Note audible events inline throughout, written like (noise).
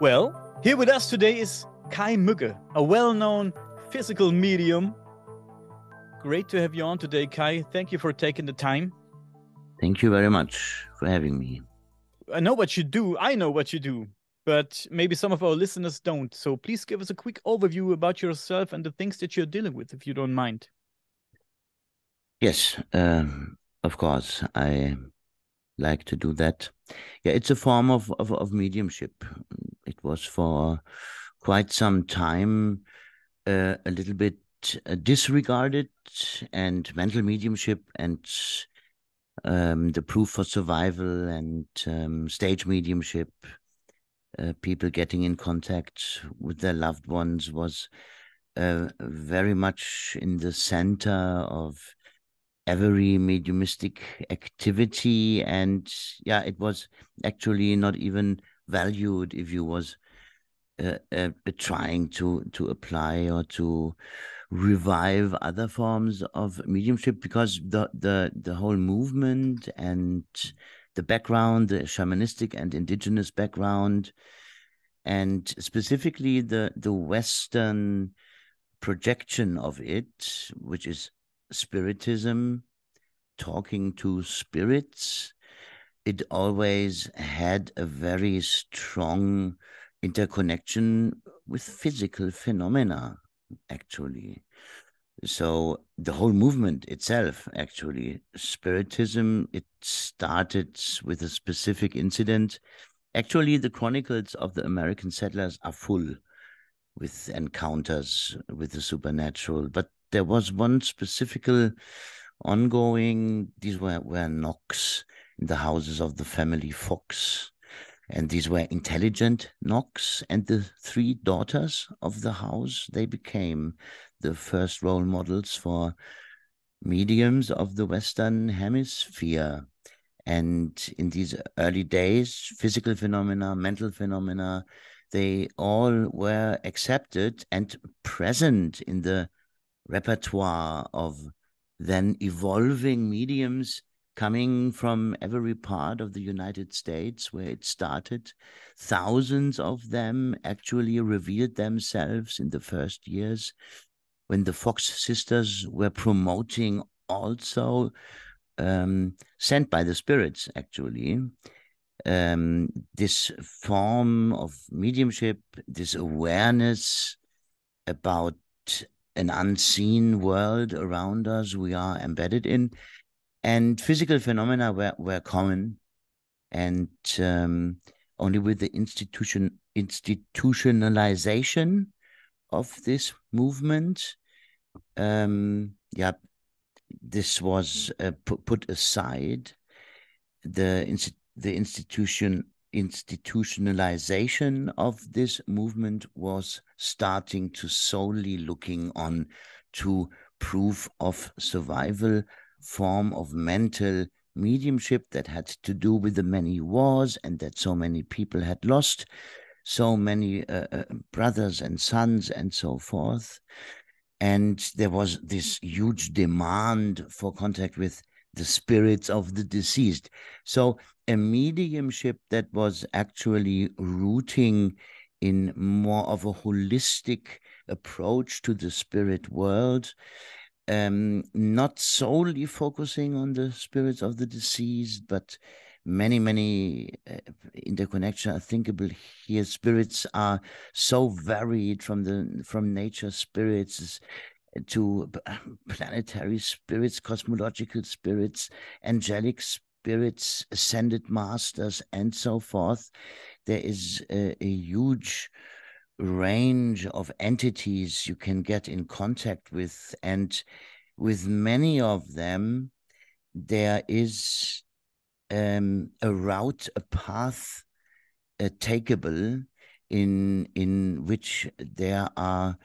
Well, here with us today is Kai Mügge, a well known physical medium. Great to have you on today, Kai. Thank you for taking the time. Thank you very much for having me. I know what you do. I know what you do, but maybe some of our listeners don't. So please give us a quick overview about yourself and the things that you're dealing with, if you don't mind. Yes, um, of course. I like to do that. Yeah, it's a form of, of, of mediumship. It was for quite some time uh, a little bit uh, disregarded, and mental mediumship and um, the proof for survival and um, stage mediumship, uh, people getting in contact with their loved ones was uh, very much in the center of every mediumistic activity. And yeah it was actually not even valued if you was uh, uh, trying to to apply or to revive other forms of mediumship because the the the whole movement and the background the shamanistic and indigenous background and specifically the the western projection of it which is spiritism, talking to spirits, it always had a very strong interconnection with physical phenomena, actually. So the whole movement itself, actually, spiritism, it started with a specific incident. Actually, the chronicles of the American settlers are full with encounters with the supernatural, but there was one specific ongoing. These were were knocks in the houses of the family Fox, and these were intelligent knocks. And the three daughters of the house they became the first role models for mediums of the Western Hemisphere. And in these early days, physical phenomena, mental phenomena, they all were accepted and present in the repertoire of then evolving mediums coming from every part of the United States where it started. Thousands of them actually revealed themselves in the first years when the Fox sisters were promoting also um, sent by the spirits actually um, this form of mediumship this awareness about an unseen world around us we are embedded in. And physical phenomena were, were common. And um, only with the institution institutionalization of this movement, um, yeah, this was uh, put, put aside. The the institution institutionalization of this movement was starting to solely looking on to proof of survival form of mental mediumship that had to do with the many wars and that so many people had lost so many uh, uh, brothers and sons and so forth and there was this huge demand for contact with the spirits of the deceased. So a mediumship that was actually rooting in more of a holistic approach to the spirit world, um, not solely focusing on the spirits of the deceased, but many, many uh, interconnection are thinkable here. Spirits are so varied from the from nature spirits to (laughs) planetary spirits, cosmological spirits, angelic spirits, ascended masters, and so forth. There is a, a huge range of entities you can get in contact with, and with many of them, there is um, a route, a path uh, takeable in in which there are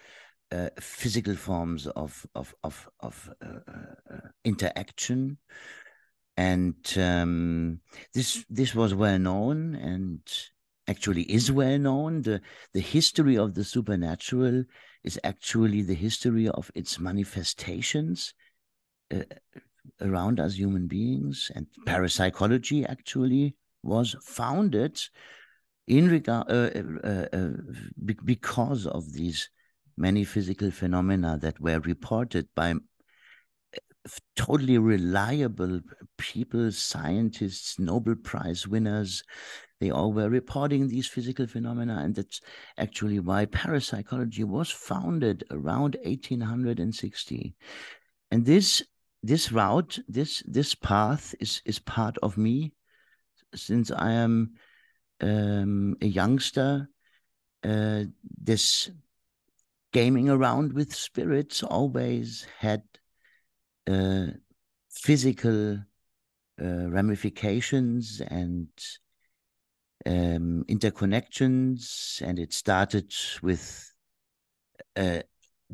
uh, physical forms of of of of uh, uh, interaction, and um, this this was well known and actually is well known. the The history of the supernatural is actually the history of its manifestations uh, around us human beings, and parapsychology actually was founded in regard uh, uh, uh, because of these many physical phenomena that were reported by totally reliable people, scientists, Nobel Prize winners. They all were reporting these physical phenomena, and that's actually why parapsychology was founded around 1860. And this this route, this this path is is part of me since I am um, a youngster. Uh, this gaming around with spirits always had uh, physical uh, ramifications and um, interconnections, and it started with uh,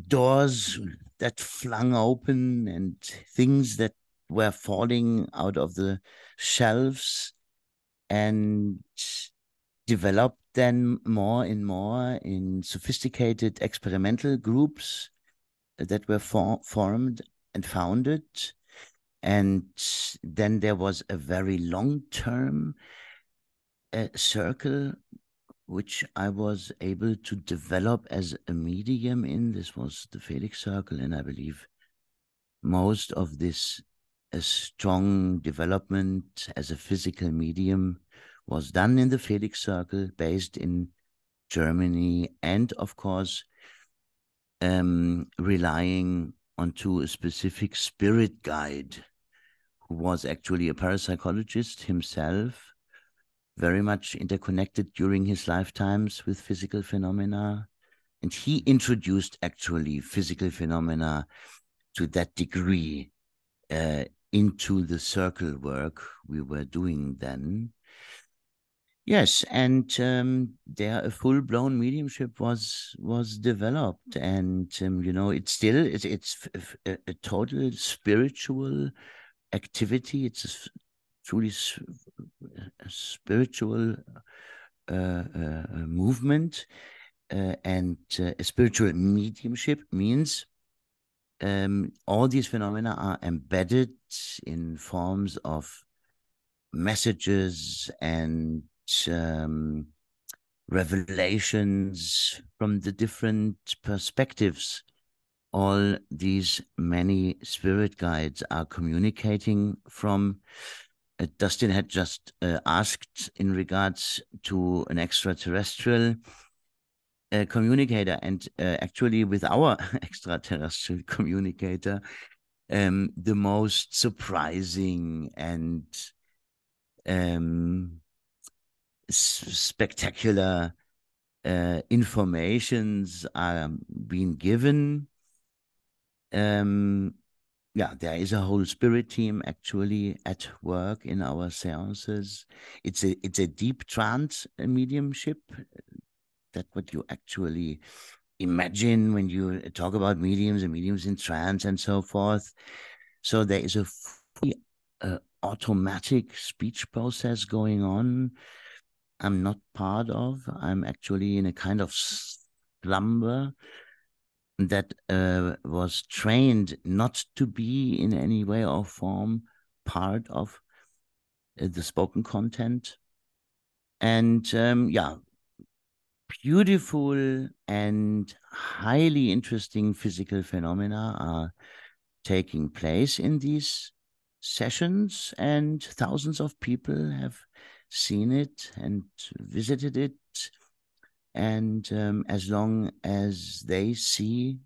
doors that flung open and things that were falling out of the shelves and developed then more and more in sophisticated experimental groups that were for formed and founded. And then there was a very long term uh, circle which I was able to develop as a medium in. This was the Felix Circle, and I believe most of this a strong development as a physical medium was done in the Felix Circle, based in Germany, and of course, um, relying onto a specific spirit guide who was actually a parapsychologist himself, very much interconnected during his lifetimes with physical phenomena. And he introduced actually physical phenomena to that degree uh, into the circle work we were doing then. Yes, and um, there a full blown mediumship was was developed, and um, you know it's still it's it's a, a total spiritual activity. It's a truly a spiritual uh, uh, movement, uh, and uh, a spiritual mediumship means um, all these phenomena are embedded in forms of messages and um, revelations from the different perspectives all these many spirit guides are communicating from. Uh, Dustin had just uh, asked in regards to an extraterrestrial uh, communicator, and actually, with our (laughs) extraterrestrial communicator, um, the most surprising and um, spectacular uh, informations are being given. Um, yeah, there is a whole spirit team actually at work in our seances. It's a it's a deep trance mediumship. That what you actually imagine when you talk about mediums and mediums in trance and so forth. So there is a fully, uh, automatic speech process going on I'm not part of. I'm actually in a kind of slumber that uh, was trained not to be in any way or form part of uh, the spoken content. And um, yeah, beautiful and highly interesting physical phenomena are taking place in these sessions, and thousands of people have seen it and visited it. And um, as long as they see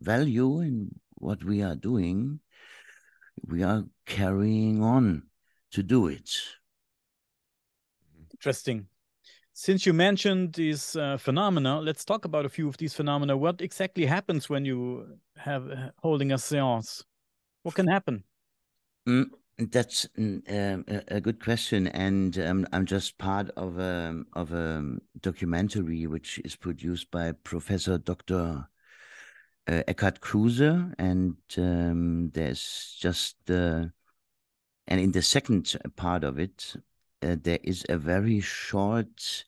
value in what we are doing, we are carrying on to do it. Interesting. Since you mentioned these uh, phenomena, let's talk about a few of these phenomena. What exactly happens when you have uh, holding a séance? What can happen? Mm, that's um, a good question, and um, I'm just part of a of a documentary which is produced by Professor Dr. Uh, Kruse, and um, there's just uh, and in the second part of it, uh, there is a very short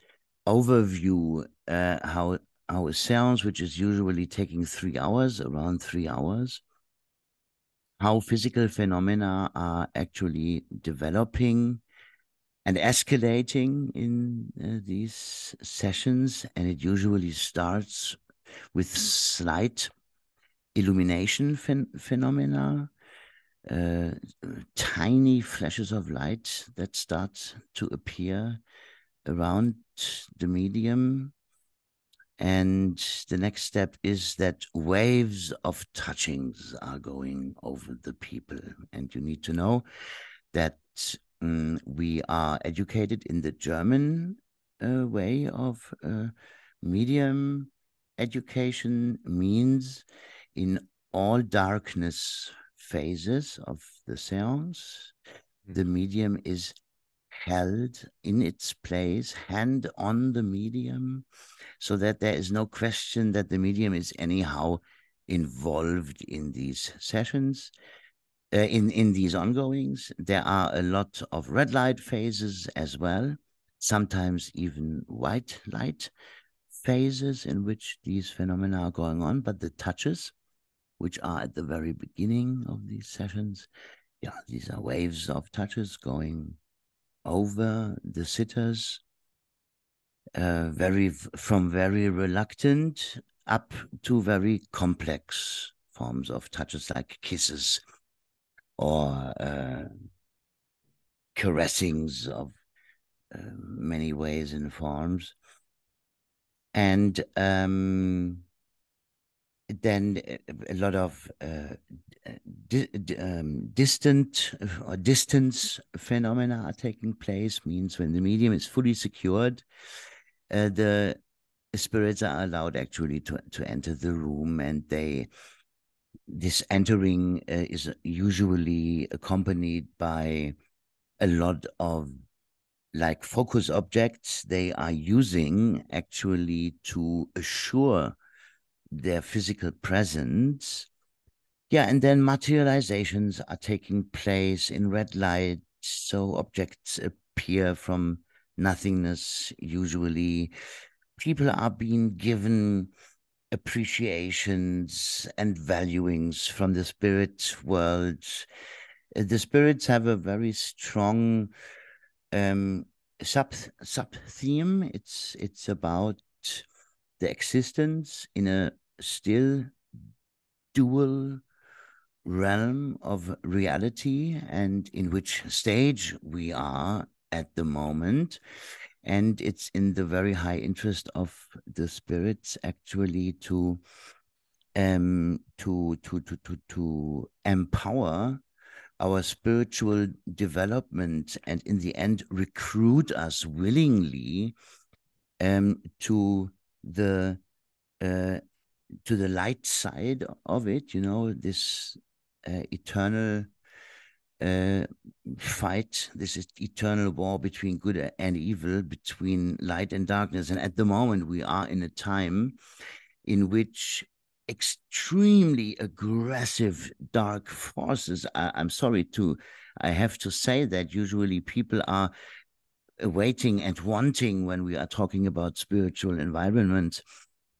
overview uh, how how it sounds, which is usually taking three hours, around three hours how physical phenomena are actually developing and escalating in uh, these sessions. And it usually starts with slight illumination phen phenomena, uh, tiny flashes of light that start to appear around the medium. And the next step is that waves of touchings are going over the people. And you need to know that um, we are educated in the German uh, way of uh, medium education means in all darkness phases of the seance, mm. the medium is held in its place, hand on the medium, so that there is no question that the medium is anyhow involved in these sessions. Uh, in in these ongoings, there are a lot of red light phases as well, sometimes even white light phases in which these phenomena are going on. But the touches, which are at the very beginning of these sessions, yeah, these are waves of touches going over the sitters, uh, very from very reluctant up to very complex forms of touches like kisses or uh, caressings of uh, many ways and forms. And um, then a lot of uh, di um, distant or distance phenomena are taking place. Means when the medium is fully secured, uh, the spirits are allowed actually to to enter the room, and they this entering uh, is usually accompanied by a lot of like focus objects they are using actually to assure their physical presence. Yeah, and then materializations are taking place in red light. So objects appear from nothingness, usually. People are being given appreciations and valuings from the spirit world. The spirits have a very strong um, sub sub theme. It's it's about the existence in a still dual realm of reality and in which stage we are at the moment. And it's in the very high interest of the spirits actually to um to to to to, to empower our spiritual development and in the end recruit us willingly um to the uh, to the light side of it you know this uh, eternal uh, fight, this eternal war between good and evil, between light and darkness. And at the moment, we are in a time in which extremely aggressive dark forces. I, I'm sorry to, I have to say that usually people are waiting and wanting when we are talking about spiritual environment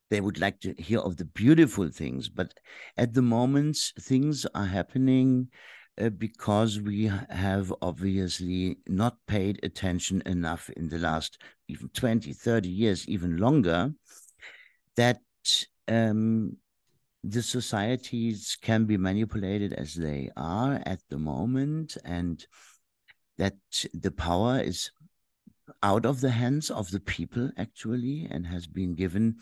they would like to hear of the beautiful things. But at the moment things are happening uh, because we have obviously not paid attention enough in the last even 20, 30 years, even longer, that um, the societies can be manipulated as they are at the moment, and that the power is out of the hands of the people actually and has been given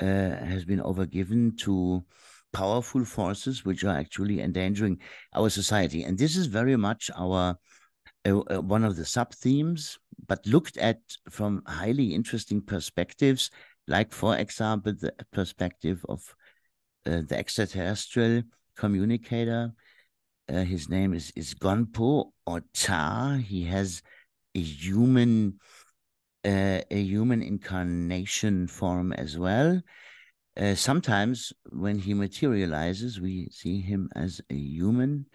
uh, has been overgiven to powerful forces which are actually endangering our society. And this is very much our uh, uh, one of the sub themes, but looked at from highly interesting perspectives, like, for example, the perspective of uh, the extraterrestrial communicator. Uh, his name is, is Gonpo or Ta. He has a human uh, a human incarnation form as well. Uh, sometimes when he materializes, we see him as a human,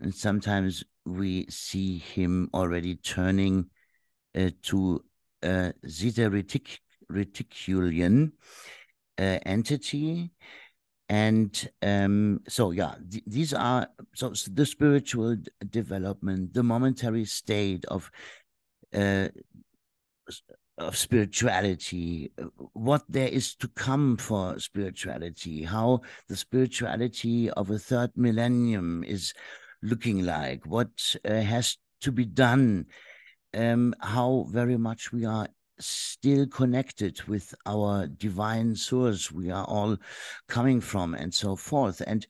and sometimes we see him already turning uh, to a zeta retic reticulian uh, entity. And um, so, yeah, th these are so the spiritual development, the momentary state of uh, of spirituality, what there is to come for spirituality, how the spirituality of a third millennium is looking like, what uh, has to be done, um, how very much we are still connected with our divine source we are all coming from, and so forth. And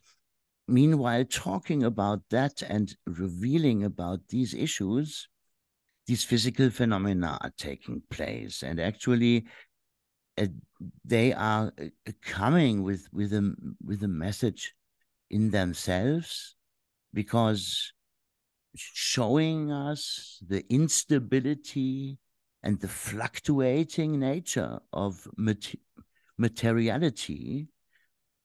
meanwhile, talking about that and revealing about these issues, these physical phenomena are taking place. And actually, uh, they are uh, coming with, with, a, with a message in themselves because showing us the instability and the fluctuating nature of materiality,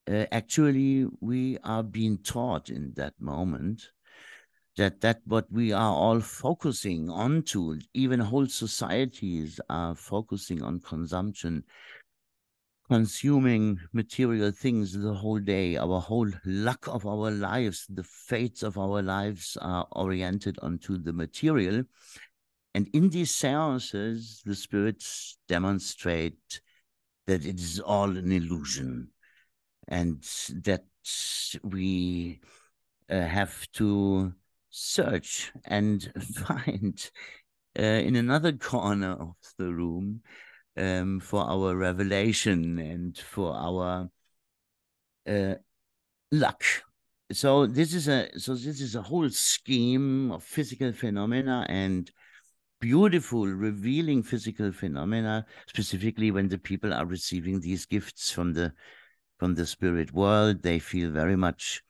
uh, actually we are being taught in that moment that that what we are all focusing on to, even whole societies are focusing on consumption, consuming material things the whole day. Our whole luck of our lives, the fates of our lives are oriented onto the material. And in these seances, the spirits demonstrate that it is all an illusion and that we uh, have to search and (laughs) find uh, in another corner of the room um, for our revelation and for our uh, luck. So this is a so this is a whole scheme of physical phenomena and beautiful, revealing physical phenomena, specifically when the people are receiving these gifts from the from the spirit world. They feel very much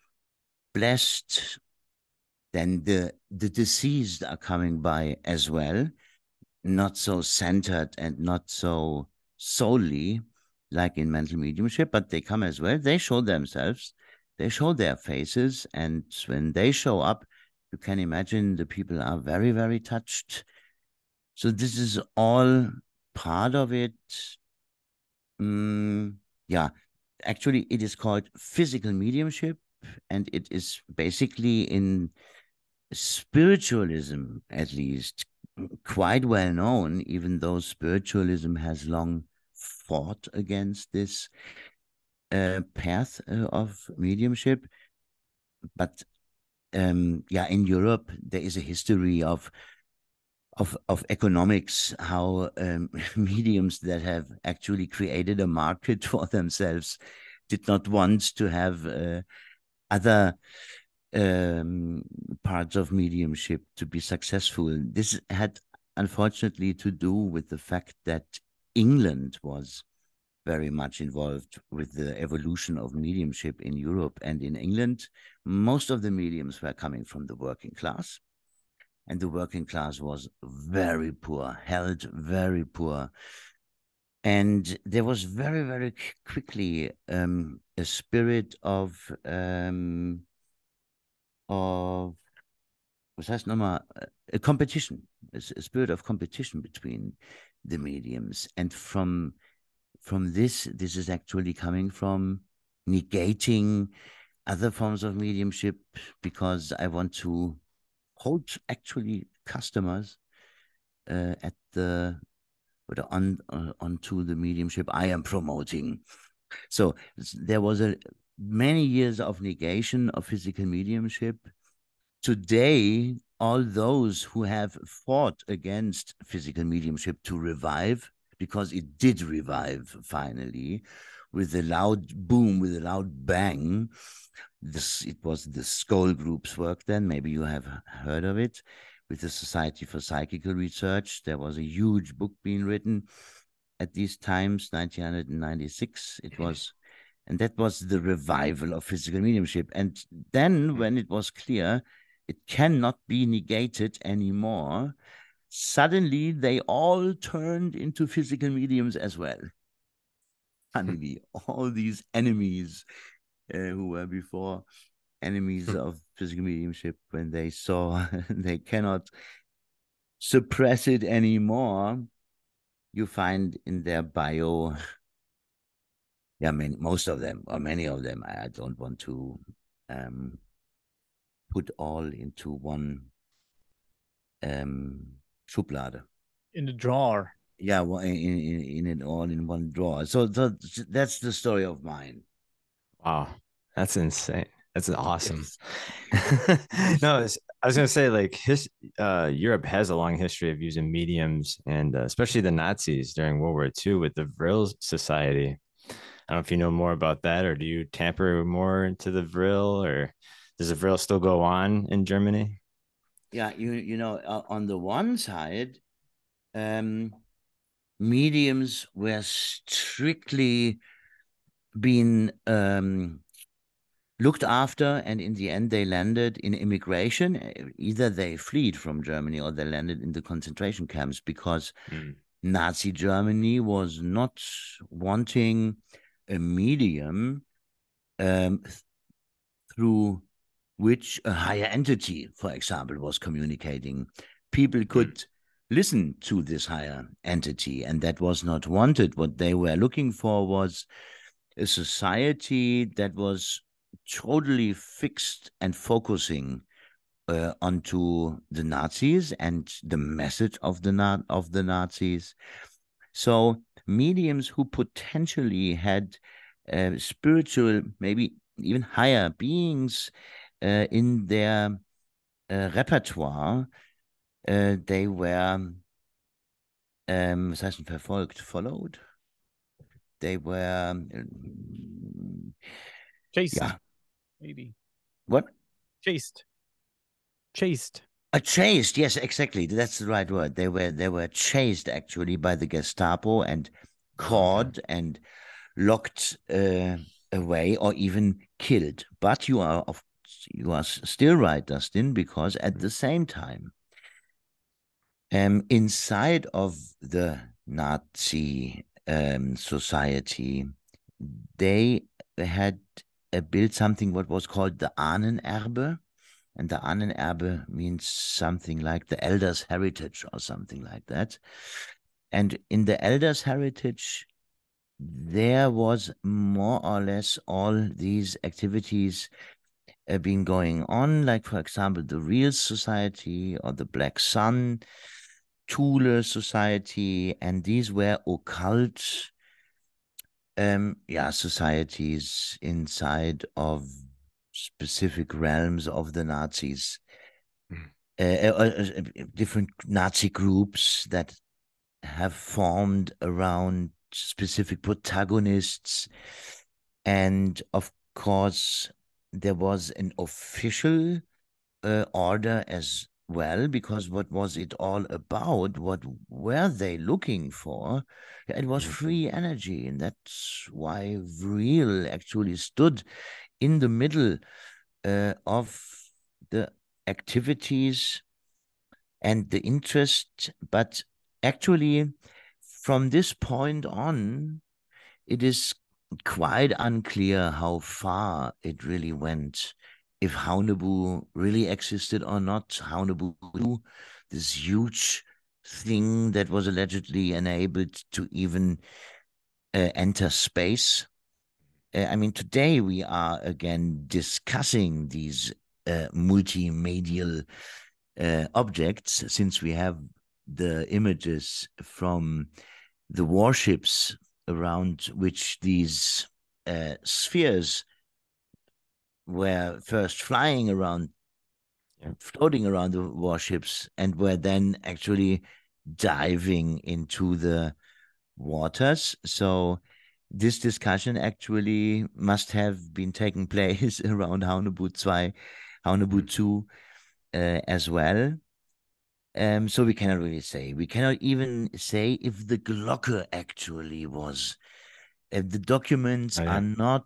blessed. Then the the deceased are coming by as well, not so centered and not so solely like in mental mediumship, but they come as well. They show themselves, they show their faces, and when they show up, you can imagine the people are very, very touched so this is all part of it. Mm, yeah, actually, it is called physical mediumship, and it is basically in spiritualism, at least, quite well known, even though spiritualism has long fought against this uh, path uh, of mediumship. But um, yeah, in Europe, there is a history of of of economics how um, (laughs) mediums that have actually created a market (laughs) for themselves did not want to have uh, other um, parts of mediumship to be successful. This had unfortunately to do with the fact that England was very much involved with the evolution of mediumship in Europe and in England. Most of the mediums were coming from the working class and the working class was very poor, held very poor. And there was very, very quickly um, a spirit of um, of was heißt nochmal a competition, a, a spirit of competition between the mediums, and from from this, this is actually coming from negating other forms of mediumship because I want to hold actually customers uh, at the or on uh, onto the mediumship I am promoting. So there was a many years of negation of physical mediumship. Today, all those who have fought against physical mediumship to revive, because it did revive finally, with a loud boom, with a loud bang, this it was the Scole Group's work then. Maybe you have heard of it with the Society for Psychical Research. There was a huge book being written at these times, 1996. It was, and that was the revival of physical mediumship. And then, when it was clear it cannot be negated anymore, suddenly they all turned into physical mediums as well. Suddenly, all these enemies uh, who were before enemies hmm. of physical mediumship when they saw (laughs) they cannot suppress it anymore you find in their bio yeah many, most of them or many of them i, I don't want to um, put all into one um, schublade in the drawer. Yeah, in, in, in it all in one drawer. So, so that's the story of mine. Wow, that's insane. That's awesome. Yes. (laughs) no, I was gonna say like his uh, Europe has a long history of using mediums, and uh, especially the Nazis during World War II with the Vril Society. I don't know if you know more about that, or do you tamper more into the Vril, or does the Vril still go on in Germany? Yeah, you you know, uh, on the one side, um, mediums were strictly being um, looked after, and in the end, they landed in immigration. Either they fled from Germany or they landed in the concentration camps because mm. Nazi Germany was not wanting a medium um, through which a higher entity, for example, was communicating. People hmm. could listen to this higher entity, and that was not wanted. What they were looking for was a society that was totally fixed and focusing uh, onto the Nazis and the message of the Na- of the Nazis. So mediums who potentially had uh, spiritual, maybe even higher beings uh, in their uh, repertoire, uh, they were, um, was heißt verfolgt, followed? They were, um, chased. Yeah, maybe. What? Chased. Chased. A chased, yes, exactly. That's the right word. They were they were chased actually by the Gestapo and caught and locked uh, away or even killed. But you are of you are still right, Dustin, because at the same time, um, inside of the Nazi um, society, they had uh, built something what was called the Ahnenerbe. And the Ahnenerbe means something like the elder's heritage or something like that. And in the elder's heritage, there was more or less all these activities uh, been going on, like, for example, the Vril Society or the Black Sun, Thule Society, and these were occult um, yeah, societies inside of specific realms of the Nazis. Mm. Uh, uh, uh, different Nazi groups that have formed around specific protagonists. And of course, there was an official uh, order as well because what was it all about what were they looking for it was mm-hmm. free energy and that's why Vril actually stood in the middle uh, of the activities and the interest but actually from this point on it is quite unclear how far it really went. If Haunebu really existed or not, Haunebu, this huge thing that was allegedly enabled to even uh, enter space. Uh, I mean, today we are again discussing these uh, multimedial uh, objects since we have the images from the warships around which these uh, spheres were first flying around, yeah. floating around the warships, and were then actually diving into the waters. So this discussion actually must have been taking (laughs) place around Haunebu 2, Haunebu 2 uh, as well. Um, so we cannot really say. We cannot even say if the Glocke actually was. Uh, the documents oh, yeah. are not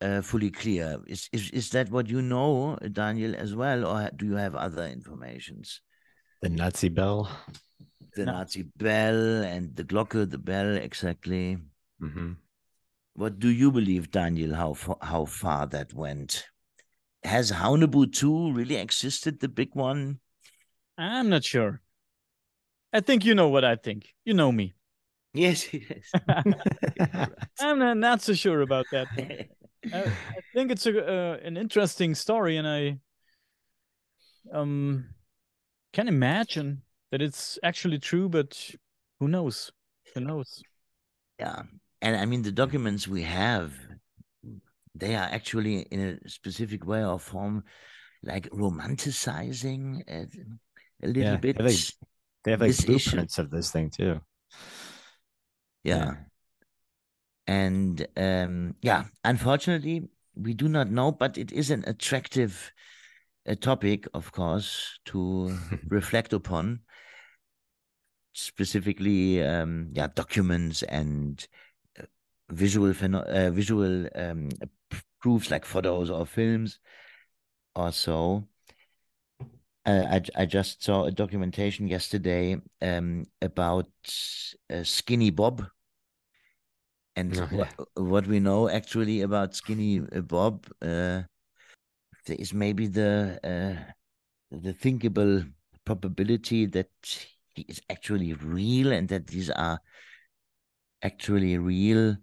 uh, fully clear. Is, is is that what you know, Daniel, as well, or do you have other informations? The Nazi bell. The no. Nazi bell and the Glocke, the bell, exactly. Mm-hmm. What do you believe, Daniel? How how far that went? Has Haunebu 2 really existed, the big one? I'm not sure. I think you know what I think. You know me. (laughs) Yes, yes. (laughs) I'm not, not, so sure about that. (laughs) I, I, think it's a, uh, an interesting story, and I um can imagine that it's actually true, but who knows? Who knows? Yeah. And I mean, the documents we have, they are actually in a specific way or form like romanticizing a, a little Yeah, bit. they like- They have like This issue- blueprints of this thing too. yeah. And um, yeah, unfortunately, we do not know, but it is an attractive uh, topic, of course, to (laughs) reflect upon. Specifically, um, yeah, documents and visual uh, visual um, proofs like photos or films, or so. Uh, I I just saw a documentation yesterday um, about uh, Skinny Bob, and Oh, wha- what we know actually about Skinny uh, Bob, uh, there is maybe the uh, the thinkable probability that he is actually real and that these are actually real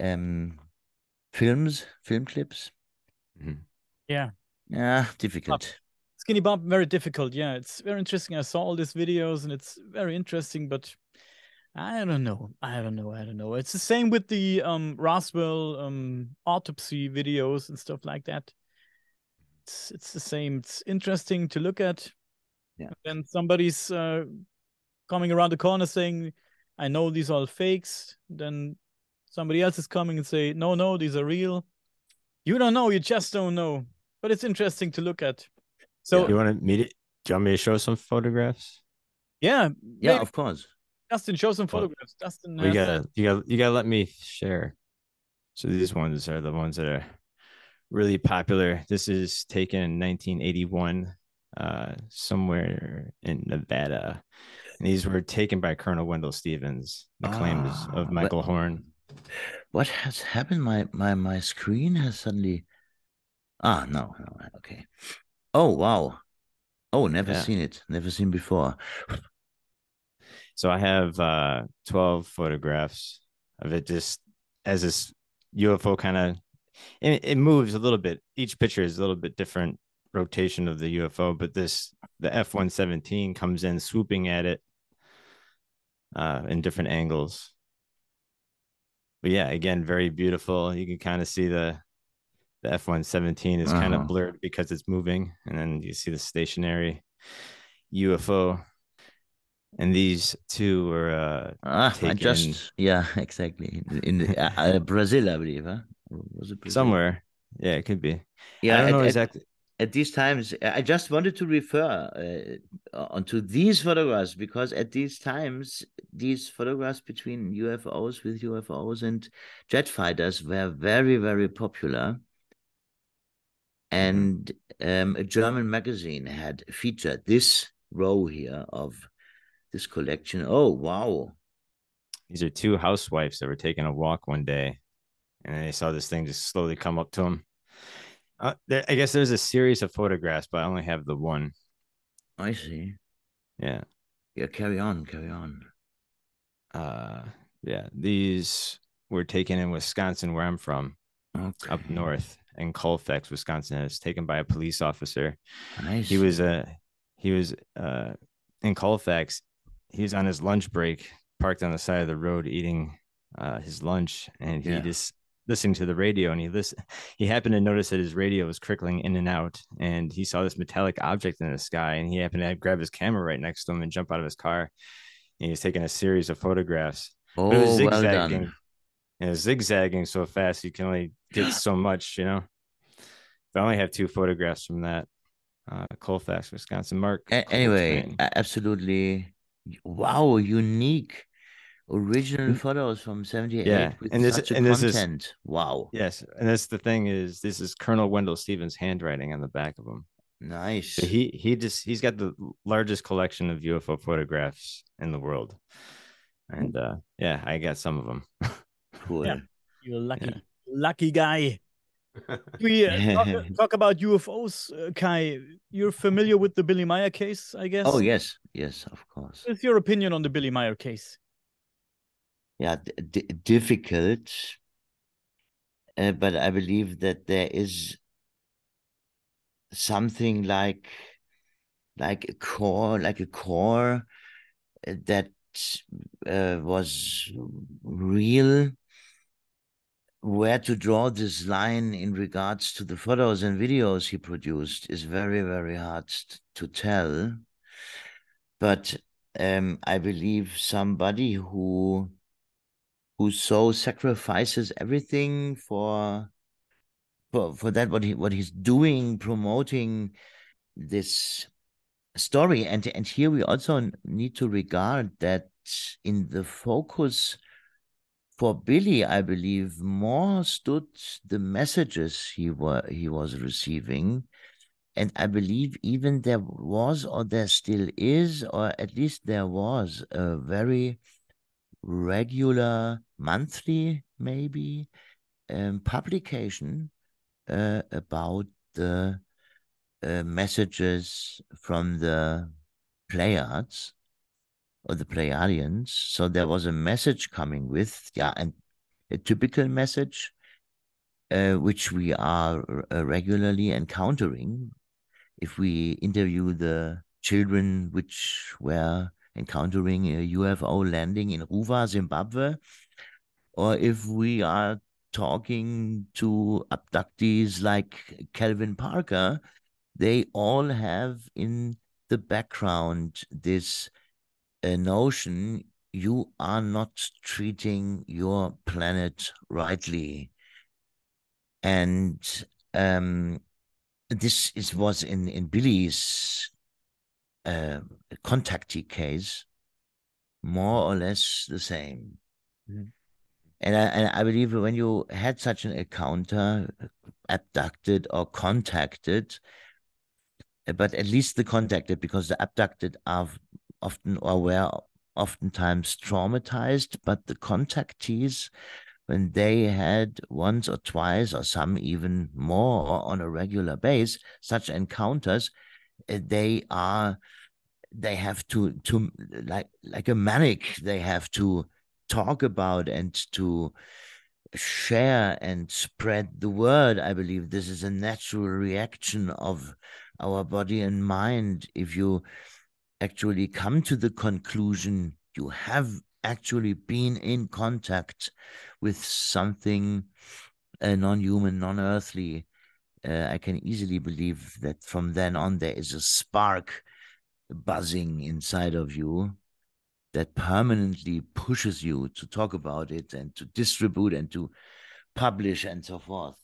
um, films, film clips. Yeah. Yeah, difficult. Skinny Bob, very difficult. Yeah, it's very interesting. I saw all these videos and it's very interesting, but I don't know. I don't know. I don't know. It's the same with the um Roswell um autopsy videos and stuff like that. It's it's the same. It's interesting to look at. Yeah. And then somebody's uh coming around the corner saying, I know these are all fakes. Then somebody else is coming and say, No, no, these are real. You don't know, you just don't know. But it's interesting to look at. So you want to meet it? Do you want me to show some photographs? yeah, Yeah, maybe of course. Dustin, show some Well, photographs. Dustin, We has gotta, you gotta, you gotta let me share. So these ones are the ones that are really popular. This is taken in 1981, uh, somewhere in Nevada. And these were taken by Colonel Wendell Stevens. The claims Ah, of but- Michael Horn. What has happened? My my my screen has suddenly. Ah no, no okay. Oh wow. Oh, never Yeah. seen it. Never seen before. So I have uh 12 photographs of it just as this UFO kind of it, it moves a little bit. Each picture is a little bit different rotation of the UFO, but this the F-117 comes in swooping at it uh in different angles. But yeah, again, very beautiful. You can kind of see the the F-117 is kind Uh-huh. of blurred because it's moving, and then you see the stationary UFO. And these two were uh Ah, I taken just yeah, (laughs) exactly. In the, uh, uh, Brazil, I believe. Huh? Was it Brazil? somewhere. Yeah, it could be. Yeah, I don't know exactly. At these times, I just wanted to refer uh, onto these photographs because at these times, these photographs between UFOs with UFOs and jet fighters were very, very popular. And um, a German magazine had featured this row here of this collection. Oh, wow. These are two housewives that were taking a walk one day, and they saw this thing just slowly come up to them. Uh, there, I guess there's a series of photographs, but I only have the one. I see. Yeah. Yeah, carry on, carry on. Uh, yeah. These were taken in Wisconsin, where I'm from, Okay. up north in Colfax, Wisconsin. It was taken by a police officer. Nice. he was uh he was uh in Colfax. He was on his lunch break, parked on the side of the road eating uh his lunch, and he Yeah. just listening to the radio and he listen he happened to notice that his radio was crickling in and out and he saw this metallic object in the sky and he happened to grab his camera right next to him and jump out of his car and he was taking a series of photographs Oh, but it was well zigzagging done. and it was zigzagging so fast you can only get (gasps) so much you know but i only have two photographs from that uh colfax wisconsin mark A- anyway, absolutely. Wow, unique original Mm. photos from 78 Yeah, with and this- such a and this is- wow. yes and that's the thing is this is colonel wendell stevens handwriting on the back of them Nice. so he he just he's got the largest collection of ufo photographs in the world and uh yeah i got some of them (laughs) cool. Yeah. You're lucky, Yeah. lucky guy. (laughs) We uh, talk, talk about UFOs, uh, Kai. You're familiar with the Billy Meier case, I guess. Oh, yes. Yes, of course. What's your opinion on the Billy Meier case? Yeah, d- difficult. Uh, but I believe that there is something like like a core, like a core uh, that uh, was real. Where to draw this line in regards to the photos and videos he produced is very, very hard to tell. But um, I believe somebody who who so sacrifices everything for for for that what he what he's doing promoting this story. And and here we also need to regard that in the focus for Billy, I believe, more stood the messages he were he was receiving, and I believe even there was, or there still is, or at least there was a very regular monthly, maybe, um, publication uh, about the uh, messages from the Pleiades or the Pleiadians. So there was a message coming with, yeah, and a typical message, uh, which we are uh, regularly encountering. If we interview the children which were encountering a UFO landing in Ruwa, Zimbabwe, or if we are talking to abductees like Calvin Parker, they all have in the background this uh, notion you are not treating your planet rightly. And um, this is, was in, in Billy's uh, contactee case more or less the same. Mm-hmm. And I, and I believe when you had such an encounter, abducted or contacted, but at least the contacted, because the abducted are often or were oftentimes traumatized, but the contactees, when they had once or twice or some even more on a regular base such encounters, eh, they are they have to to like like a manic they have to talk about and to share and spread the word. I believe this is a natural reaction of our body and mind. If you actually come to the conclusion you have actually been in contact with something uh, non-human, non-earthly, uh, I can easily believe that from then on there is a spark buzzing inside of you that permanently pushes you to talk about it and to distribute and to publish and so forth.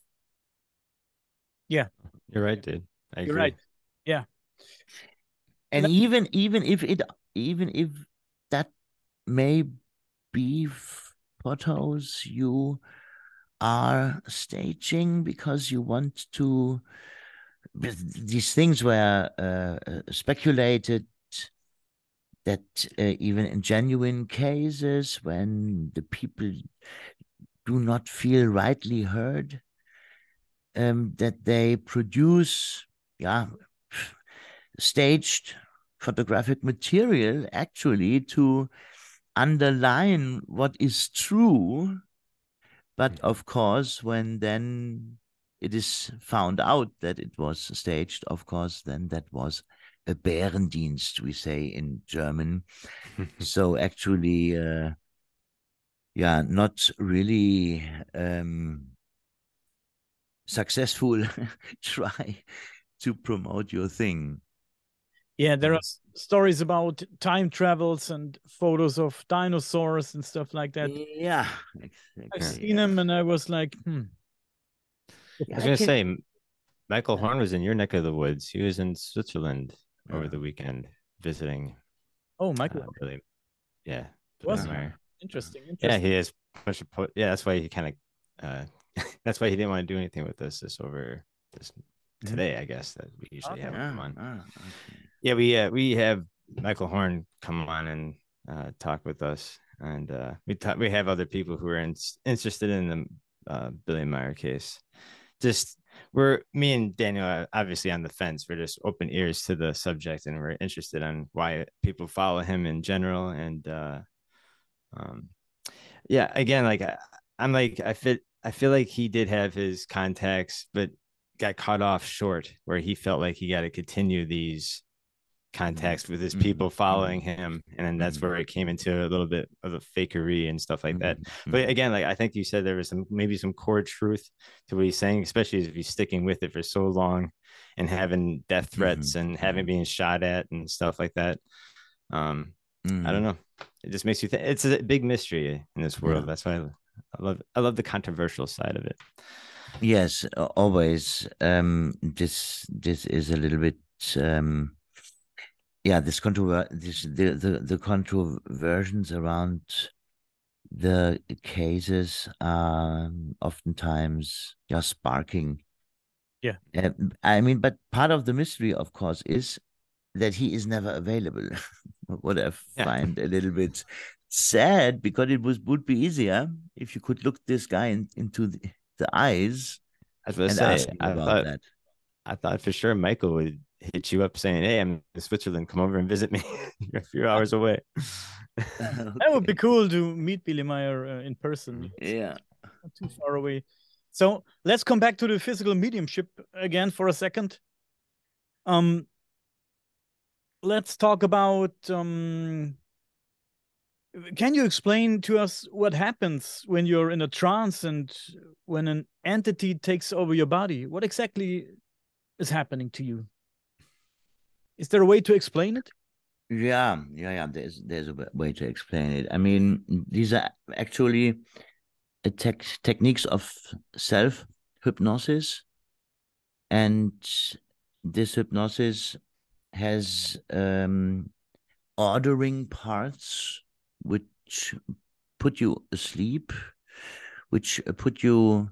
Yeah, you're right, dude. I you're agree. right. Yeah, and even even if it even if that may be photos you are staging because you want to these things were uh, uh speculated that uh, even in genuine cases when the people do not feel rightly heard um, that they produce yeah staged photographic material actually to underline what is true but mm. of course when then it is found out that it was staged of course then that was a Bärendienst, we say in German. (laughs) so actually, uh, yeah, not really um, successful (laughs) try to promote your thing. Yeah, there are stories about time travels and photos of dinosaurs and stuff like that. Yeah, I've seen them, and I was like, hmm. I was gonna say, Michael Horn was in your neck of the woods. He was in Switzerland over the weekend visiting. Oh, Michael. Uh, really, yeah. Was interesting, interesting, Yeah, he is. Yeah, that's why he kind of. Uh, (laughs) that's why he didn't want to do anything with us this over this mm-hmm. today. I guess that we usually have him on. Ah, okay. Yeah, we uh, we have Michael Horn come on and uh, talk with us, and uh, we talk, we have other people who are in, interested in the uh, Billy Meier case. Just we're me and Daniel are obviously on the fence. We're just open ears to the subject, and we're interested on why people follow him in general. And uh, um, yeah, again, like I, I'm like I fit. I feel like he did have his contacts, but got cut off short, where he felt like he got to continue these contacts with his Mhm. people following him, and then that's Mhm. where it came into a little bit of a fakery and stuff like that. But again, like I think you said, there was some maybe some core truth to what he's saying, especially if he's sticking with it for so long and having death threats and having being shot at and stuff like that. Um, I Mhm. don't know. It just makes you think it's a big mystery in this world. Yeah. That's why I, I love I love the controversial side of it. Yes, always. Um, this this is a little bit um, yeah. This controver this the the the controversions around the cases are oftentimes just sparking. Yeah. Uh, I mean, but part of the mystery, of course, is that he is never available. (laughs) what I Yeah. find a little bit sad because it was would be easier if you could look this guy in, into the, the eyes I was and say, ask I about thought that. I thought for sure Michael would hit you up saying, "Hey, I'm in Switzerland. Come over and visit me. (laughs) You're a few (laughs) hours away." (laughs) That would be cool to meet Billy Meier uh, in person. Yeah. Not too far away. So let's come back to the physical mediumship again for a second. Um, let's talk about. Um, can you explain to us what happens when you're in a trance and when an entity takes over your body? What exactly is happening to you? Is there a way to explain it? Yeah, yeah, yeah. There's there's a way to explain it. I mean, these are actually a tech techniques of self hypnosis, and this hypnosis has um, ordering parts which put you asleep, which uh, put you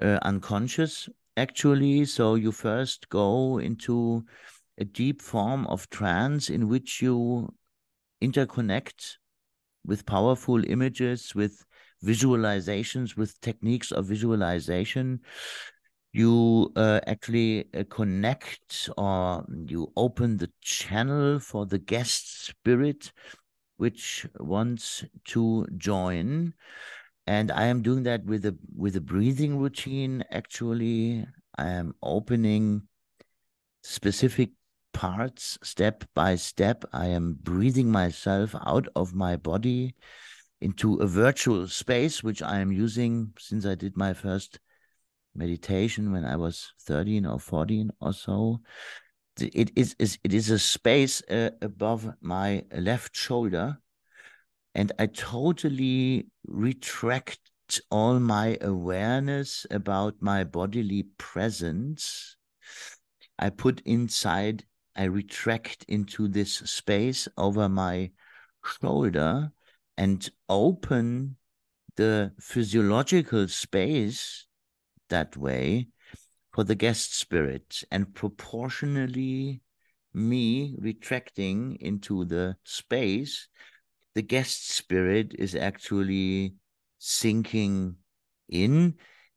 uh, unconscious. Actually, so you first go into a deep form of trance in which you interconnect with powerful images, with visualizations, with techniques of visualization. You uh, actually uh, connect or you open the channel for the guest spirit which wants to join. And I am doing that with a with a breathing routine. Actually, I am opening specific parts step by step. I am breathing myself out of my body into a virtual space, which I am using since I did my first meditation when I was 13 or 14 or so. It is, it is a space uh, above my left shoulder, and I totally retract all my awareness about my bodily presence. I put inside, I retract into this space over my shoulder and open the physiological space that way for the guest spirit and proportionally me retracting into the space. The guest spirit is actually sinking in.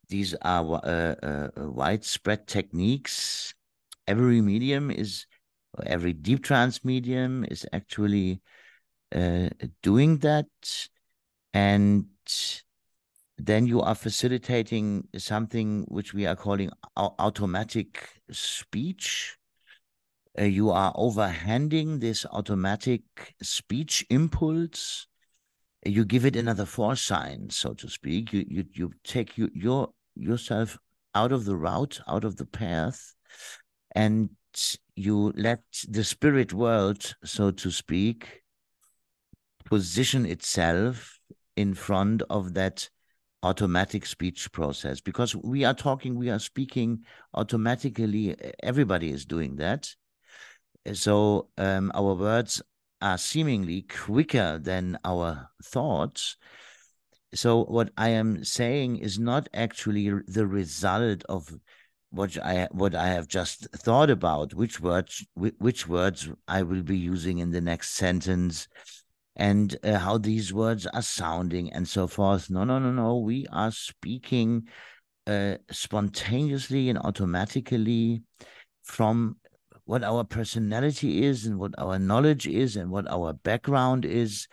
These are uh, uh, uh, widespread techniques. Every medium is every deep trance medium is actually uh, doing that and then you are facilitating something which we are calling automatic speech. Uh, you are overhanding this automatic speech impulse. You give it another force sign, so to speak. You you you take you your yourself out of the route, out of the path, and you let the spirit world, so to speak, position itself in front of that automatic speech process. Because we are talking we are speaking automatically everybody is doing that. So um, our words are seemingly quicker than our thoughts. So what i am saying is not actually the result of what i what i have just thought about which words which words i will be using in the next sentence and uh, how these words are sounding and so forth. No, no, no, no. We are speaking uh, spontaneously and automatically from what our personality is and what our knowledge is and what our background is.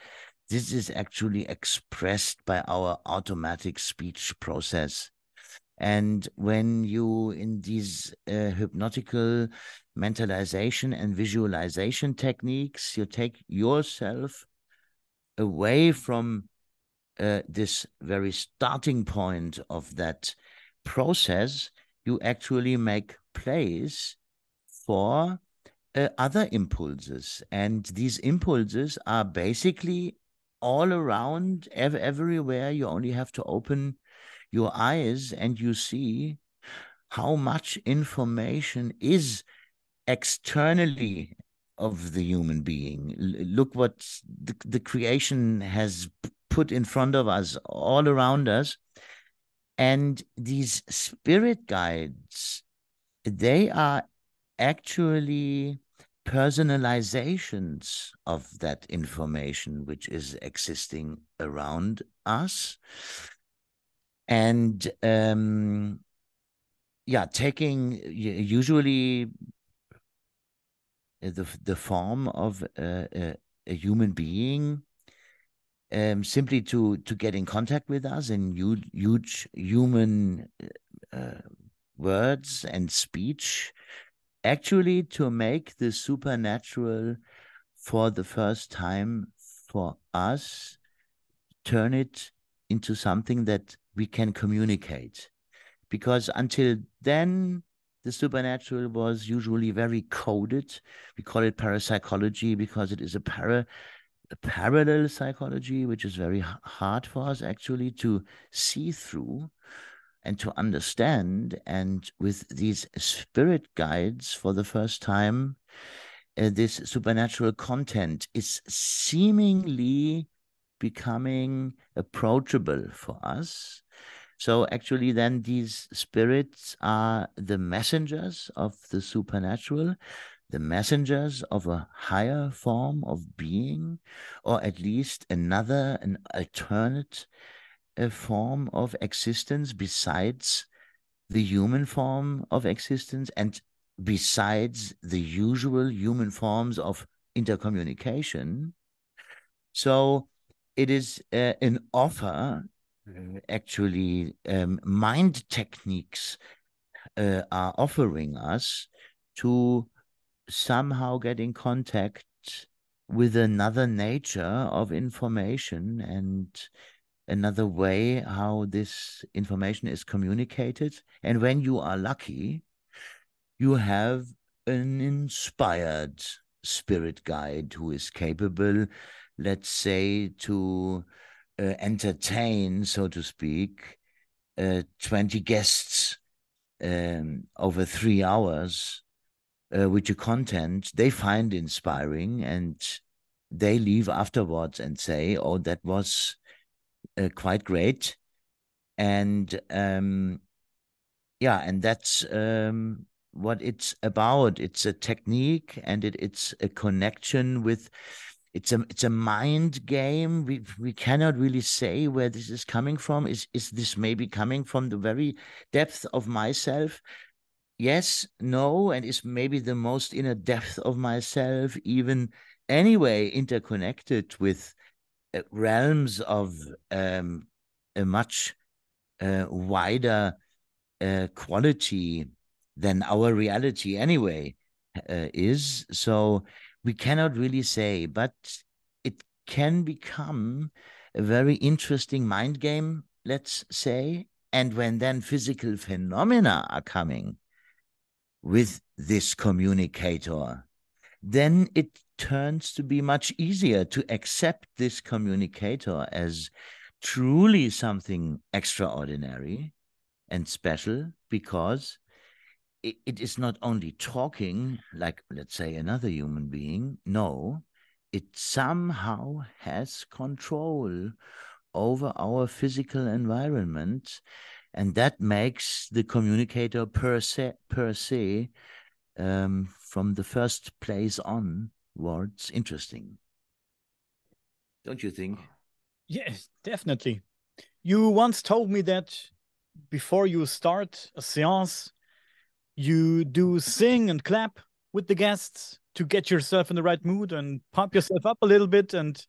This is actually expressed by our automatic speech process. And when you, in these uh, hypnotical mentalization and visualization techniques, you take yourself away from uh, this very starting point of that process, you actually make place for uh, other impulses. And these impulses are basically all around, ev- everywhere. You only have to open your eyes and you see how much information is externally of the human being. Look what the, the creation has put in front of us, all around us. And these spirit guides, they are actually personalizations of that information which is existing around us and um yeah taking usually the the form of a, a, human being um, simply to to get in contact with us in huge, huge human uh, words and speech actually to make the supernatural for the first time for us turn it into something that we can communicate because until then the supernatural was usually very coded we call it parapsychology because it is a para a parallel psychology which is very hard for us actually to see through and to understand. And with these spirit guides, for the first time, uh, this supernatural content is seemingly becoming approachable for us. So, actually, then these spirits are the messengers of the supernatural, the messengers of a higher form of being, or at least another, an alternate a form of existence besides the human form of existence and besides the usual human forms of intercommunication. So it is uh, an offer, uh, actually, um, mind techniques uh, are offering us to somehow get in contact with another nature of information and another way how this information is communicated. And when you are lucky, you have an inspired spirit guide who is capable, let's say, to uh, entertain, so to speak, uh, 20 guests um, over three hours uh, with a content they find inspiring and they leave afterwards and say, oh, that was uh, quite great. And um, yeah, and that's um, what it's about. It's a technique and it, it's a connection with it's a it's a mind game. We we cannot really say where this is coming from. Is is this maybe coming from the very depth of myself? Yes, no, and is maybe the most inner depth of myself even anyway interconnected with uh, realms of um, a much uh, wider uh, quality than our reality anyway uh, is. So we cannot really say, but it can become a very interesting mind game, let's say. And when then physical phenomena are coming with this communicator, then it turns to be much easier to accept this communicator as truly something extraordinary and special because it, it is not only talking like, let's say, another human being. No, it somehow has control over our physical environment. And that makes the communicator per se, per se um, from the first place on words interesting. Don't you think? Yes, definitely. You once told me that before you start a seance, you do sing and clap with the guests to get yourself in the right mood and pump yourself up a little bit and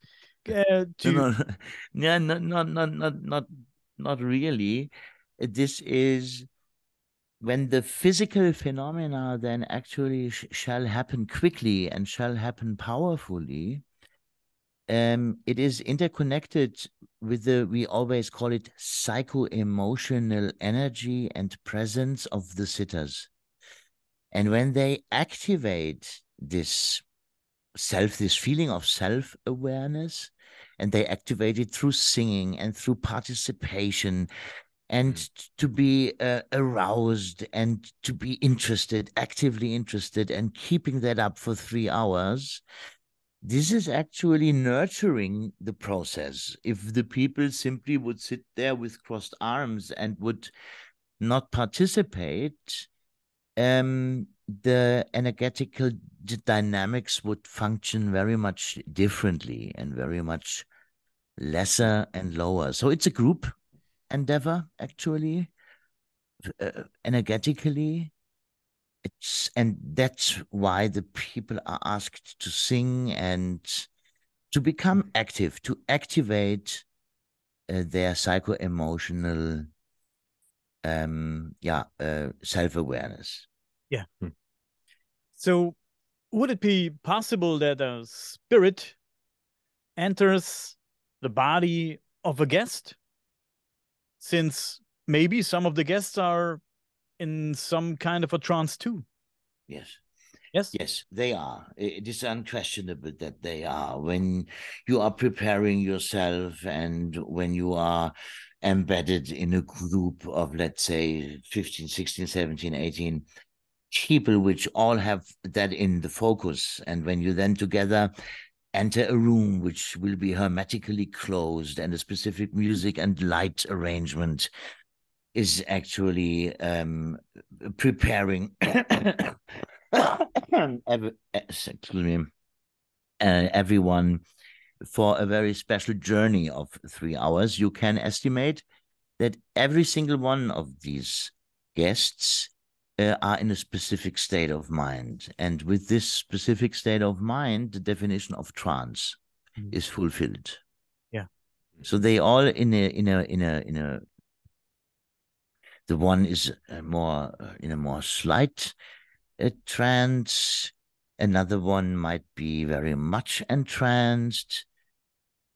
uh, to no, no, (laughs) yeah, not not not not not not really. this is when the physical phenomena then actually sh shall happen quickly and shall happen powerfully, um, it is interconnected with the, we always call it psycho emotional energy and presence of the sitters. And when they activate this self, this feeling of self awareness, and they activate it through singing and through participation and mm. to be uh, aroused and to be interested, actively interested, and keeping that up for three hours, this is actually nurturing the process. If the people simply would sit there with crossed arms and would not participate, um, the energetical dynamics would function very much differently and very much lesser and lower. So it's a group endeavor, actually, uh, energetically it's and that's why the people are asked to sing and to become active to activate uh, their psycho emotional um yeah uh, self-awareness yeah hmm. so would it be possible that a spirit enters the body of a guest since maybe some of the guests are in some kind of a trance too. Yes. Yes. Yes, they are. It is unquestionable that they are. When you are preparing yourself and when you are embedded in a group of, let's say, 15, 16, 17, 18 people, which all have that in the focus. And when you then together enter a room which will be hermetically closed and a specific music and light arrangement is actually um, preparing (coughs) (coughs) every, excuse me, uh, everyone for a very special journey of three hours. You can estimate that every single one of these guests uh, are in a specific state of mind, and with this specific state of mind, the definition of trance mm. is fulfilled. Yeah. So they all in a in a in a in a the one is more uh, in a more slight uh, trance. Another one might be very much entranced.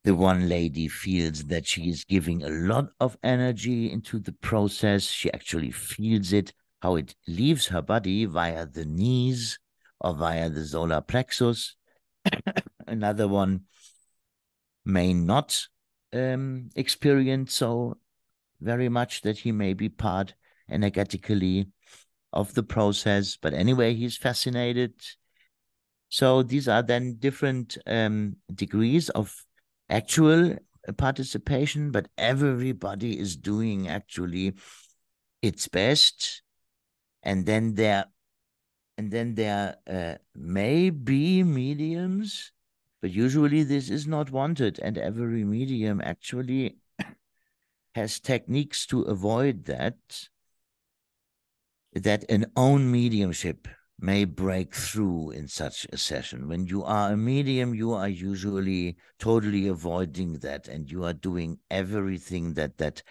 The one lady feels that she is giving a lot of energy into the process. She actually feels it, how it leaves her body via the knees or via the solar plexus. (coughs) Another one may not um, experience so very much that he may be part energetically of the process. But anyway, he's fascinated. So these are then different um, degrees of actual participation, but everybody is doing actually its best. And then there, and then there uh, may be mediums, but usually this is not wanted. And every medium actually (coughs) has techniques to avoid that, that an own mediumship may break through in such a session. When you are a medium, you are usually totally avoiding that and you are doing everything that that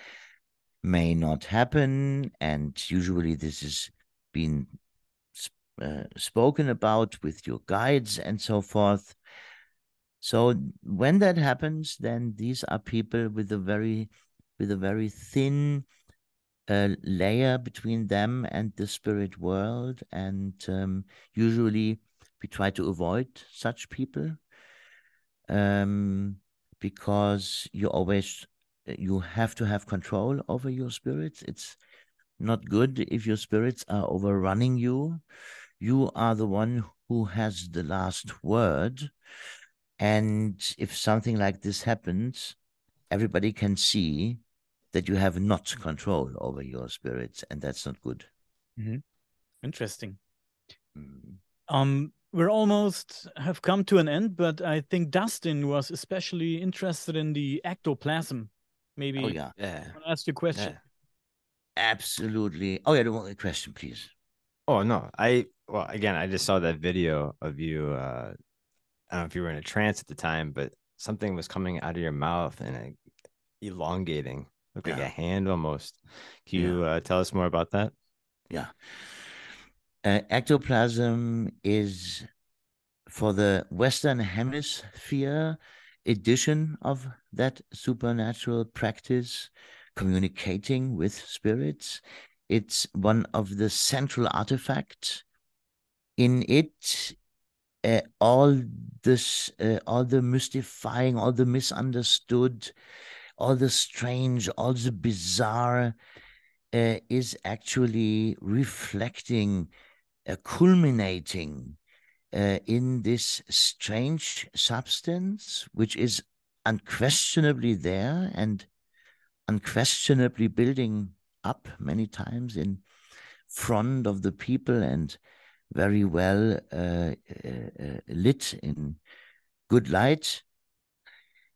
may not happen. And usually this is being uh, spoken about with your guides and so forth. So when that happens, then these are people with a very with a very thin uh, layer between them and the spirit world. And um, usually we try to avoid such people um, because you always you have to have control over your spirits. It's not good if your spirits are overrunning you. You are the one who has the last word. And if something like this happens, everybody can see that you have not control over your spirits, and that's not good. Mm-hmm. Interesting. Mm. Um, we're almost have come to an end, but I think Dustin was especially interested in the ectoplasm. Maybe oh, yeah. yeah. ask you a question. Yeah. Absolutely. Oh yeah, the one question, please. Oh no, I well again, I just saw that video of you. Uh, I don't know if you were in a trance at the time, but something was coming out of your mouth and elongating look yeah. like a hand almost. Can you yeah. uh, tell us more about that? Yeah. Uh, ectoplasm is for the Western Hemisphere edition of that supernatural practice, communicating with spirits. It's one of the central artifacts. In it, uh, all this, uh, all the mystifying, all the misunderstood, all the strange, all the bizarre, uh, is actually reflecting, uh, culminating uh, in this strange substance, which is unquestionably there and unquestionably building up many times in front of the people and very well uh, uh, uh lit in good light.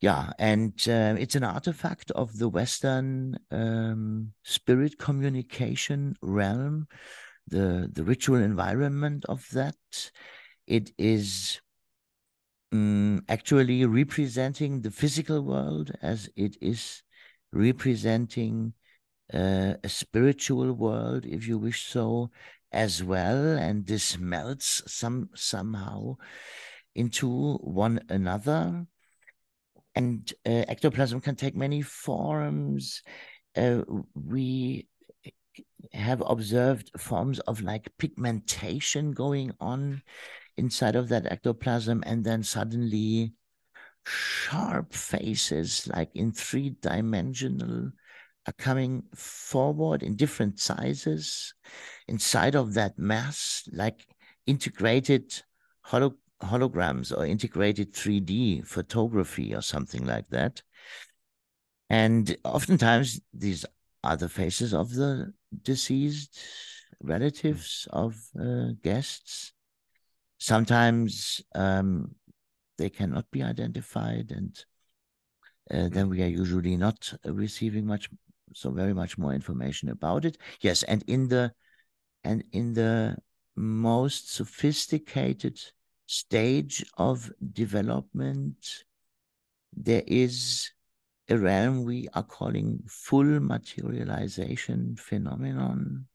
Yeah, and uh, it's an artifact of the Western um, spirit communication realm, the the ritual environment of that. It is um, actually representing the physical world as it is representing uh, a spiritual world, if you wish so, as well. And this melts some somehow into one another. And uh, ectoplasm can take many forms. Uh, we have observed forms of like pigmentation going on inside of that ectoplasm, and then suddenly sharp faces, like in three dimensional, are coming forward in different sizes inside of that mass, like integrated holo- holograms or integrated 3D photography or something like that. And oftentimes, these are the faces of the deceased relatives of uh, guests. Sometimes um, they cannot be identified, and uh, then we are usually not receiving much, so very much more information about it. Yes, and in the and in the most sophisticated stage of development, there is a realm we are calling full materialization phenomenon.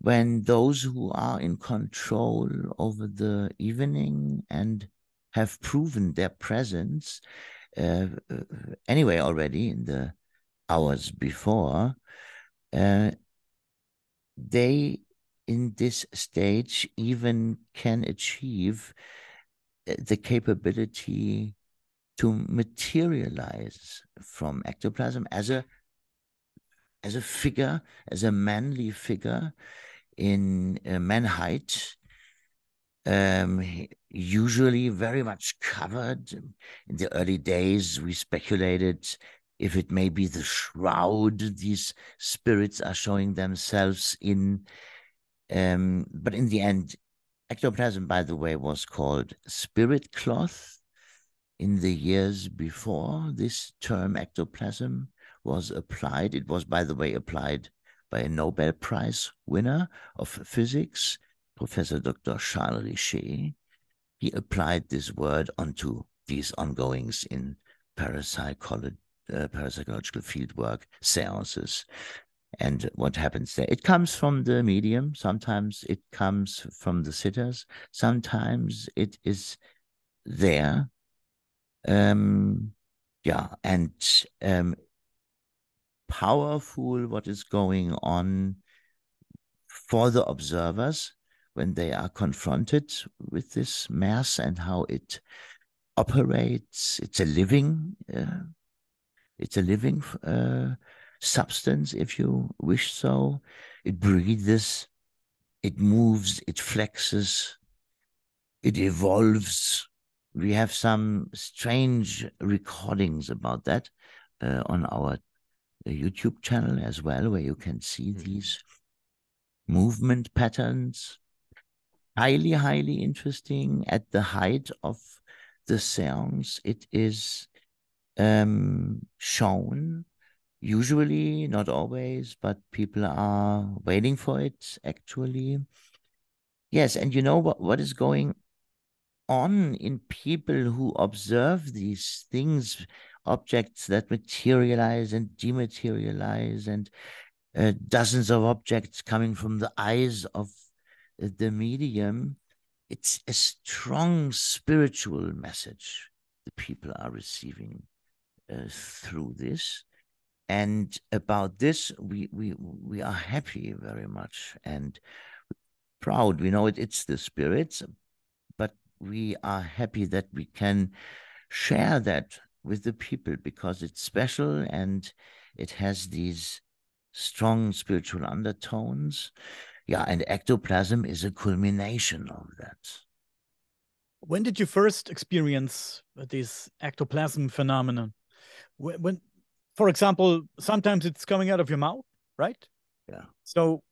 When those who are in control over the evening and have proven their presence uh, anyway already in the hours before, uh, they in this stage even can achieve uh, the capability to materialize from ectoplasm as a as a figure, as a manly figure in uh, man height, um, usually very much covered. In the early days, we speculated if it may be the shroud these spirits are showing themselves in. Um, but in the end, ectoplasm, by the way, was called spirit cloth in the years before this term ectoplasm was applied. It was, by the way, applied by a Nobel Prize winner of physics, Professor Dr. Charles Richet. He applied this word onto these ongoings in parapsychology, uh, parapsychological fieldwork, seances, and what happens there. It comes from the medium. Sometimes it comes from the sitters. Sometimes it is there. Um, yeah, and um, powerful what is going on for the observers when they are confronted with this mass and how it operates. It's a living, uh, it's a living uh, substance, if you wish so. It breathes, it moves, it flexes, it evolves. We have some strange recordings about that uh, on our uh, YouTube channel as well, where you can see mm-hmm. these movement patterns highly, highly interesting at the height of the seance. It is um, shown, usually, not always, but people are waiting for it actually. Yes, and you know what, what is going on in people who observe these things objects that materialize and dematerialize, and uh, dozens of objects coming from the eyes of the medium. It's a strong spiritual message the people are receiving uh, through this. And about this, we, we, we are happy very much and proud. We know it, it's the spirits, but we are happy that we can share that with the people because it's special and it has these strong spiritual undertones. Yeah, and ectoplasm is a culmination of that. When did you first experience this ectoplasm phenomenon? When, when, for example, sometimes it's coming out of your mouth, right? Yeah. So,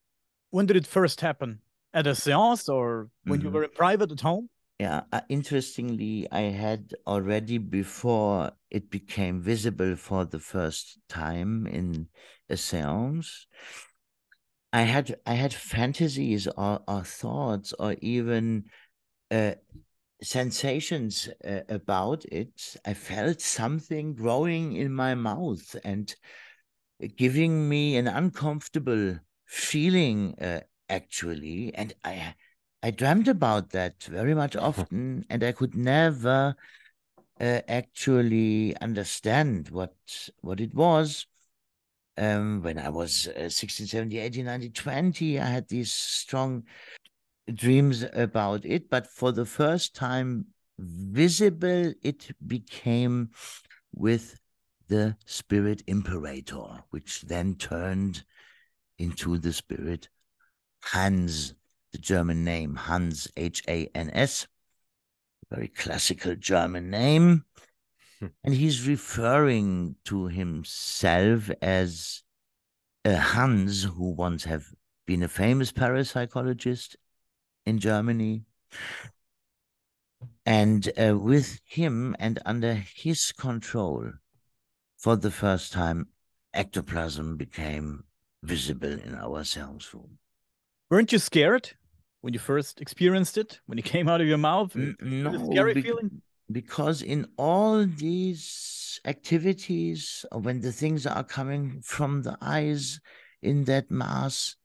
when did it first happen? At a séance or when mm -hmm. you mm-hmm. were in private at home? Yeah, uh, interestingly, I had already before it became visible for the first time in a séance. I had I had fantasies or, or thoughts or even uh, sensations uh, about it. I felt something growing in my mouth and giving me an uncomfortable feeling, uh, actually. And I I dreamt about that very much (laughs) often, and I could never uh, actually understand what what it was. Um, when I was uh, 16, 17, 18, 19, 20, I had these strong dreams about it, but for the first time visible, it became with the spirit imperator, which then turned into the spirit Hans the German name Hans, H A N S, very classical German name. Hmm. and he's referring to himself as a Hans who once have been a famous parapsychologist in Germany. And uh, with him and under his control, for the first time, ectoplasm became visible in our cells room. Weren't you scared? when you first experienced it, when it (laughs) came out of your mouth? No, scary be feeling. Because in all these activities, when the things are coming from the eyes in that mass,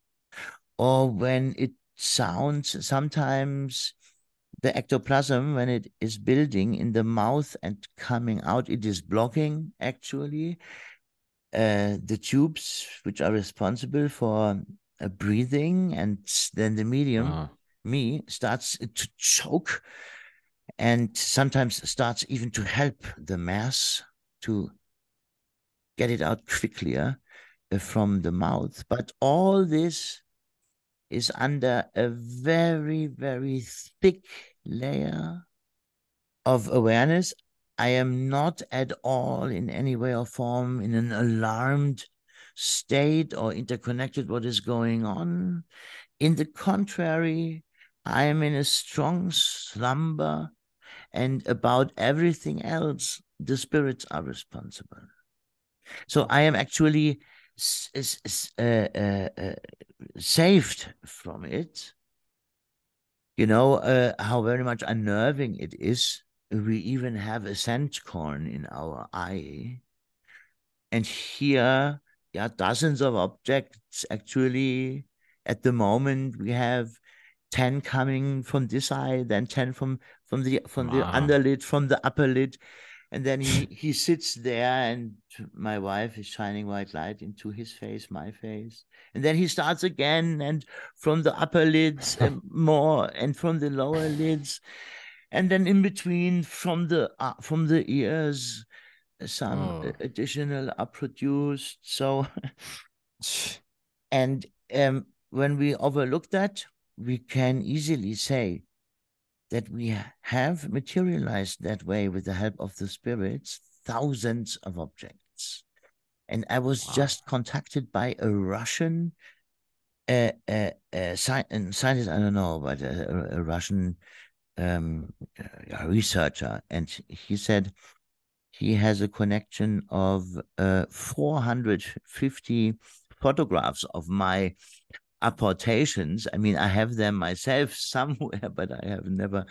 or when it sounds, sometimes the ectoplasm, when it is building in the mouth and coming out, it is blocking actually uh, the tubes which are responsible for a breathing, and then the medium, uh-huh. me, starts to choke and sometimes starts even to help the mass to get it out quicklier uh, from the mouth. But all this is under a very, very thick layer of awareness. I am not at all in any way or form in an alarmed state or interconnected what is going on. In the contrary, I am in a strong slumber, and about everything else, the spirits are responsible. So I am actually uh, uh, uh, saved from it. You know uh, how very much unnerving it is. We even have a sand corn in our eye. And here yeah, dozens of objects. Actually, at the moment, we have 10 coming from this side, then 10 from from the from wow. the underlid, from the upper lid. And then he, he sits there, and my wife is shining white light into his face, my face. And then he starts again, and from the upper lids, and (laughs) more, and from the lower lids, and then in between, from the uh, from the ears, some oh. additional are produced. So, (laughs) and um, when we overlook that, we can easily say that we have materialized that way with the help of the spirits thousands of objects. And I was wow. just contacted by a Russian uh, uh, uh, scientist, I don't know, but a, a Russian um, researcher. And he said, he has a connection of uh, 450 photographs of my apportations. I mean, I have them myself (laughs) somewhere, but I have never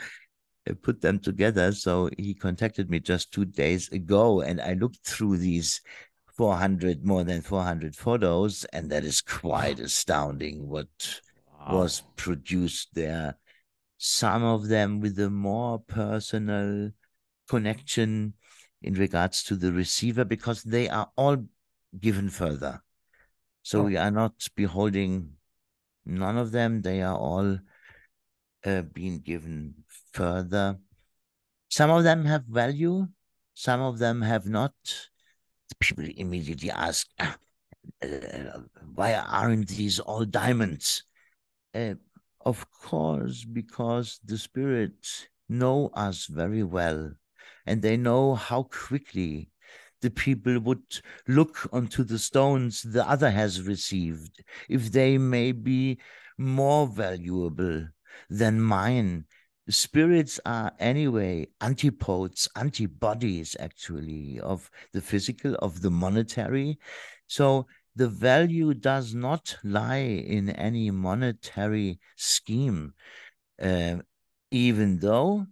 uh, put them together. So he contacted me just two days ago, and I looked through these 400, more than 400 photos, and that is quite astounding what wow. was produced there. Some of them with a more personal connection in regards to the receiver, because they are all given further. So oh. we are not beholding none of them. They are all uh, being given further. Some of them have value, some of them have not. People immediately ask, ah, uh, why aren't these all diamonds? Uh, of course, because the spirits know us very well and they know how quickly the people would look onto the stones the other has received, if they may be more valuable than mine. Spirits are anyway antipodes, antibodies actually of the physical, of the monetary. So the value does not lie in any monetary scheme, uh, even though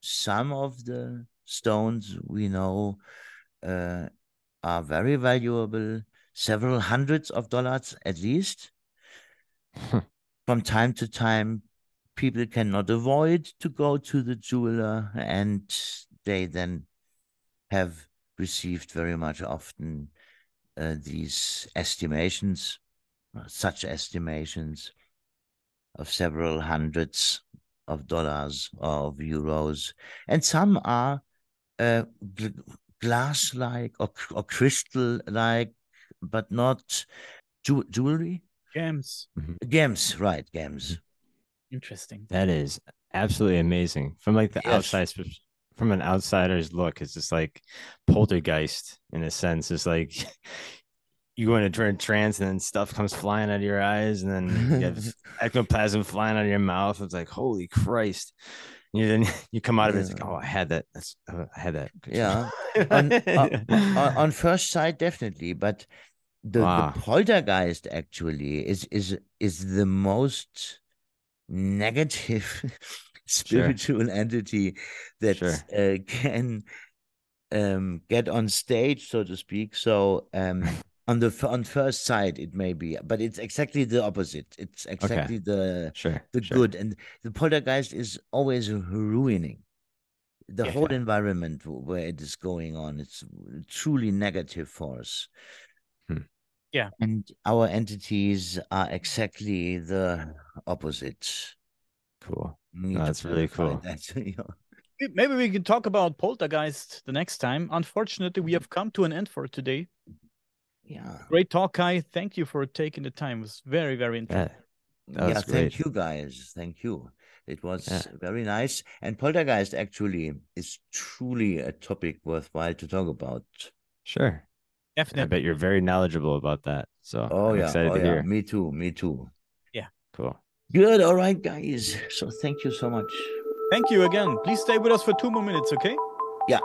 some of the stones we know uh, are very valuable, several hundreds of dollars at least. (laughs) From time to time, people cannot avoid to go to the jeweler, and they then have received very much often uh, these estimations, such estimations of several hundreds of dollars or of euros, and some are uh, glass like or, or crystal like, but not ju- jewelry. Gems. Mm-hmm. Gems, right? Gems. Interesting. That is absolutely amazing. From like the yes. outside, from an outsider's look, it's just like poltergeist in a sense. It's like (laughs) you go into a trance and then stuff comes flying out of your eyes, and then you have (laughs) ectoplasm flying out of your mouth. It's like holy Christ you then (laughs) you come out of it it's like oh i had that that's uh, i had that yeah (laughs) on, on, on, (laughs) first sight definitely but the, wow. the, poltergeist actually is is is the most negative spiritual sure. entity that sure. uh, can um, get on stage so to speak so um on the on first sight it may be but it's exactly the opposite it's exactly okay. the sure the sure. good and the poltergeist is always ruining the yeah, whole yeah. environment where it is going on it's truly negative force hmm. yeah and our entities are exactly the opposite cool no, that's really cool that, (laughs) you know. maybe we can talk about poltergeist the next time unfortunately we have come to an end for today yeah. Uh, great talk, Kai. Thank you for taking the time. It was very, very interesting. Yeah, yeah thank you guys. Thank you. It was yeah. very nice. And poltergeist actually is truly a topic worthwhile to talk about. Sure. Definitely. I bet you're very knowledgeable about that. So oh I'm yeah, excited oh, to yeah. hear. Me too. Me too. Yeah. Cool. Good. All right, guys. So thank you so much. Thank you again. Please stay with us for two more minutes, okay? Yeah.